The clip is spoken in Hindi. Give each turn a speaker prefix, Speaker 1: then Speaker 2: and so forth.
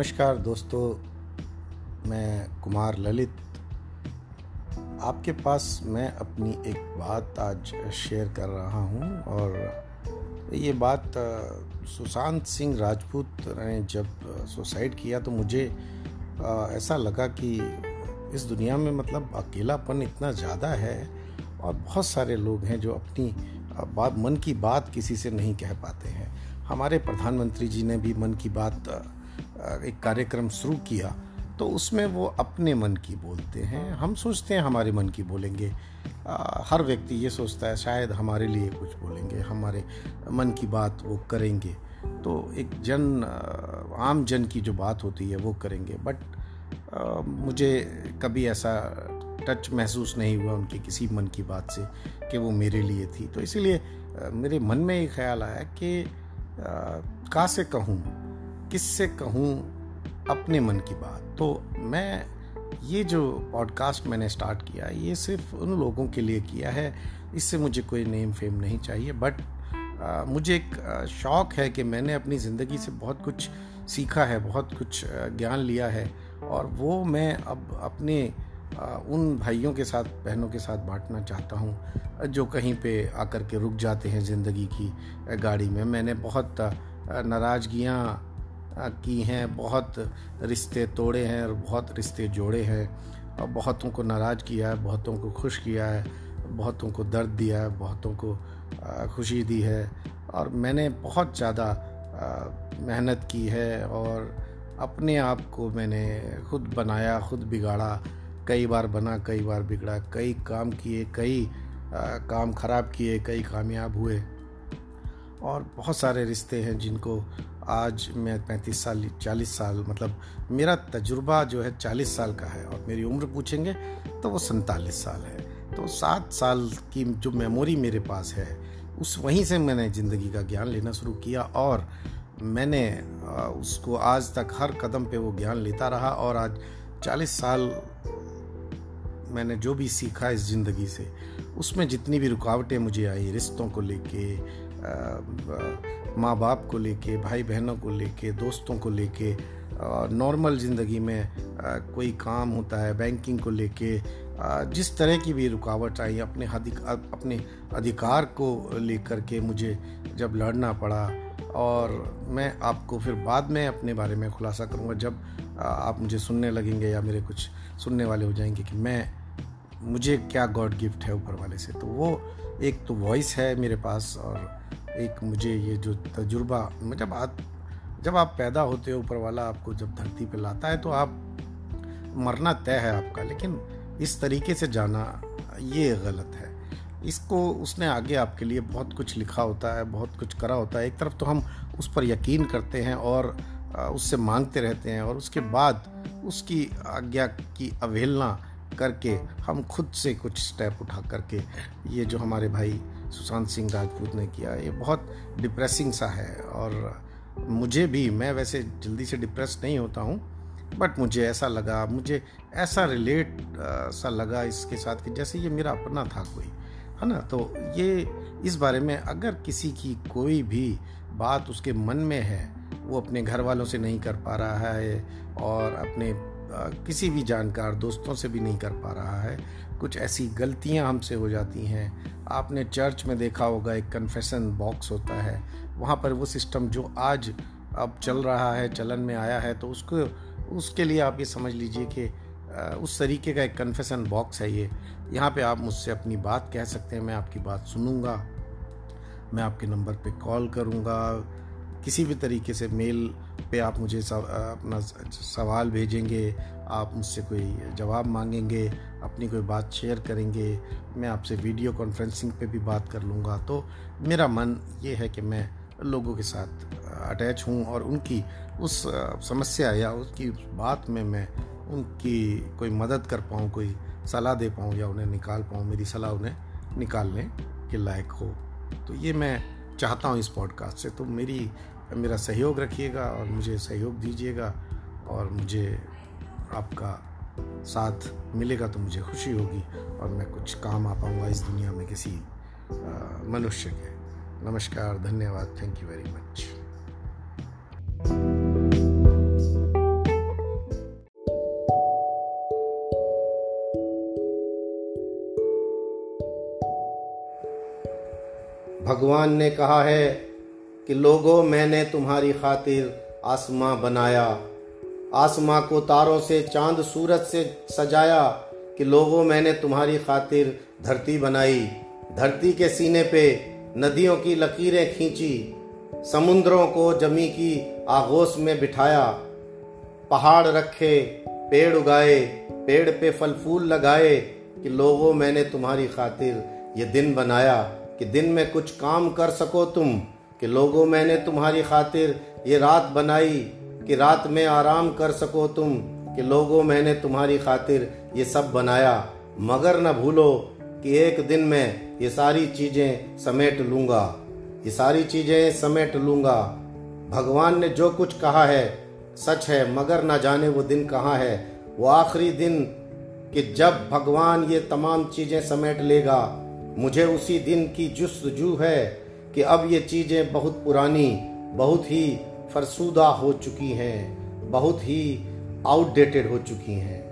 Speaker 1: नमस्कार दोस्तों, मैं कुमार ललित। आपके पास मैं अपनी एक बात आज शेयर कर रहा हूँ और ये बात सुशांत सिंह राजपूत ने जब सुसाइड किया तो मुझे ऐसा लगा कि इस दुनिया में मतलब अकेलापन इतना ज़्यादा है और बहुत सारे लोग हैं जो अपनी बात, मन की बात किसी से नहीं कह पाते हैं। हमारे प्रधानमंत्री जी ने भी मन की बात एक कार्यक्रम शुरू किया तो उसमें वो अपने मन की बोलते हैं। हम सोचते हैं हमारे मन की बोलेंगे। हर व्यक्ति ये सोचता है, शायद हमारे लिए कुछ बोलेंगे, हमारे मन की बात वो करेंगे। तो एक जन आम जन की जो बात होती है वो करेंगे। बट मुझे कभी ऐसा टच महसूस नहीं हुआ उनके किसी मन की बात से कि वो मेरे लिए थी। तो इसीलिए मेरे मन में ये ख्याल आया कि कहाँ से कहूँ किससे कहूँ अपने मन की बात? तो मैं ये जो पॉडकास्ट मैंने स्टार्ट किया ये सिर्फ़ उन लोगों के लिए किया है। इससे मुझे कोई नेम फेम नहीं चाहिए बट आ, मुझे एक शौक़ है कि मैंने अपनी ज़िंदगी से बहुत कुछ सीखा है बहुत कुछ ज्ञान लिया है। और वो मैं अब अपने उन भाइयों के साथ बहनों के साथ बांटना चाहता हूँ जो कहीं पे आकर के रुक जाते हैं ज़िंदगी की गाड़ी में। मैंने बहुत नाराज़गियाँ की हैं, बहुत रिश्ते तोड़े हैं और बहुत रिश्ते जोड़े हैं। और बहुतों को नाराज़ किया है, बहुतों को खुश किया है, बहुतों को दर्द दिया है, बहुतों को खुशी दी है। और मैंने बहुत ज़्यादा मेहनत की है और अपने आप को मैंने खुद बनाया, खुद बिगाड़ा। कई बार बना, कई बार बिगड़ा। कई काम किए, कई काम ख़राब किए, कई कामयाब हुए। और बहुत सारे रिश्ते हैं जिनको आज मैं पैंतीस साल, चालीस साल मतलब मेरा तजुर्बा जो है चालीस साल का है और मेरी उम्र पूछेंगे तो वो सैंतालीस साल है। तो सात साल की जो मेमोरी मेरे पास है, उस वहीं से मैंने ज़िंदगी का ज्ञान लेना शुरू किया और मैंने उसको आज तक हर कदम पे वो ज्ञान लेता रहा और आज चालीस साल मैंने जो भी सीखा इस ज़िंदगी से, उसमें जितनी भी रुकावटें मुझे आई, रिश्तों को लेके माँ बाप को लेके भाई बहनों को लेके, दोस्तों को लेके नॉर्मल ज़िंदगी में कोई काम होता है बैंकिंग को लेके जिस तरह की भी रुकावट आई, अपने अपने अधिकार को लेकर के मुझे जब लड़ना पड़ा और मैं आपको फिर बाद में अपने बारे में खुलासा करूँगा जब आप मुझे सुनने लगेंगे या मेरे कुछ सुनने वाले हो जाएँगे कि मैं मुझे क्या गॉड गिफ्ट है ऊपर वाले से? तो वो एक तो वॉइस है मेरे पास और एक मुझे ये जो तजुर्बा जब आप जब आप पैदा होते हो ऊपर वाला आपको जब धरती पे लाता है तो आप, मरना तय है आपका, लेकिन इस तरीके से जाना ये गलत है। इसको उसने आगे आपके लिए बहुत कुछ लिखा होता है, बहुत कुछ करा होता है। एक तरफ़ तो हम उस पर यकीन करते हैं और उससे मांगते रहते हैं और उसके बाद उसकी आज्ञा की अवहेलना करके हम खुद से कुछ स्टेप उठा करके ये जो हमारे भाई सुशांत सिंह राजपूत ने किया, ये बहुत डिप्रेसिंग सा है। और मुझे भी, मैं वैसे जल्दी से डिप्रेस नहीं होता हूँ बट मुझे ऐसा लगा, मुझे ऐसा रिलेट सा लगा इसके साथ कि जैसे ये मेरा अपना था कोई, है ना? तो ये इस बारे में अगर किसी की कोई भी बात उसके मन में है, वो अपने घर वालों से नहीं कर पा रहा है और अपने किसी भी जानकार दोस्तों से भी नहीं कर पा रहा है। कुछ ऐसी गलतियाँ हमसे हो जाती हैं। आपने चर्च में देखा होगा, एक कन्फेशन बॉक्स होता है। वहाँ पर वो सिस्टम जो आज अब चल रहा है, चलन में आया है तो उसको, उसके लिए आप ये समझ लीजिए कि उस तरीके का एक कन्फेशन बॉक्स है ये। यहाँ पे आप मुझसे अपनी बात कह सकते हैं, मैं आपकी बात सुनूँगा। मैं आपके नंबर पे कॉल करूँगा। किसी भी तरीके से मेल पे आप मुझे सव, अपना सवाल भेजेंगे आप मुझसे कोई जवाब मांगेंगे अपनी कोई बात शेयर करेंगे मैं आपसे वीडियो कॉन्फ्रेंसिंग पे भी बात कर लूँगा। तो मेरा मन ये है कि मैं लोगों के साथ अटैच हूँ और उनकी उस समस्या या उसकी बात में मैं उनकी कोई मदद कर पाऊँ कोई सलाह दे पाऊँ या उन्हें निकाल पाऊँ मेरी सलाह उन्हें निकालने के लायक हो। तो ये मैं चाहता हूँ इस पॉडकास्ट से। तो मेरी मेरा सहयोग रखिएगा और मुझे सहयोग दीजिएगा और मुझे आपका साथ मिलेगा तो मुझे खुशी होगी और मैं कुछ काम आ पाऊँगा इस दुनिया में किसी मनुष्य के। नमस्कार, धन्यवाद। थैंक यू वेरी मच भगवान ने कहा है कि लोगों, मैंने तुम्हारी खातिर आसमां बनाया। आसमां को तारों से, चाँद सूरज से सजाया कि लोगों, मैंने तुम्हारी खातिर धरती बनाई। धरती के सीने पे नदियों की लकीरें खींची, समुद्रों को जमी की आगोश में बिठाया। पहाड़ रखे, पेड़ उगाए, पेड़ पे फल फूल लगाए कि लोगों, मैंने तुम्हारी खातिर ये दिन बनाया। कि दिन में कुछ काम कर सको तुम कि लोगों, मैंने तुम्हारी खातिर ये रात बनाई कि रात में आराम कर सको तुम, कि लोगों, मैंने तुम्हारी खातिर ये सब बनाया। मगर न भूलो कि एक दिन मैं ये सारी चीज़ें समेट लूँगा। ये सारी चीज़ें समेट लूँगा। भगवान ने जो कुछ कहा है, सच है, मगर ना जाने वो दिन कहाँ है। वो आखिरी दिन कि जब भगवान ये तमाम चीज़ें समेट लेगा, मुझे उसी दिन की जुस्तजू है। कि अब ये चीज़ें बहुत पुरानी, बहुत ही फरसूदा हो चुकी हैं, बहुत ही आउटडेटेड हो चुकी हैं।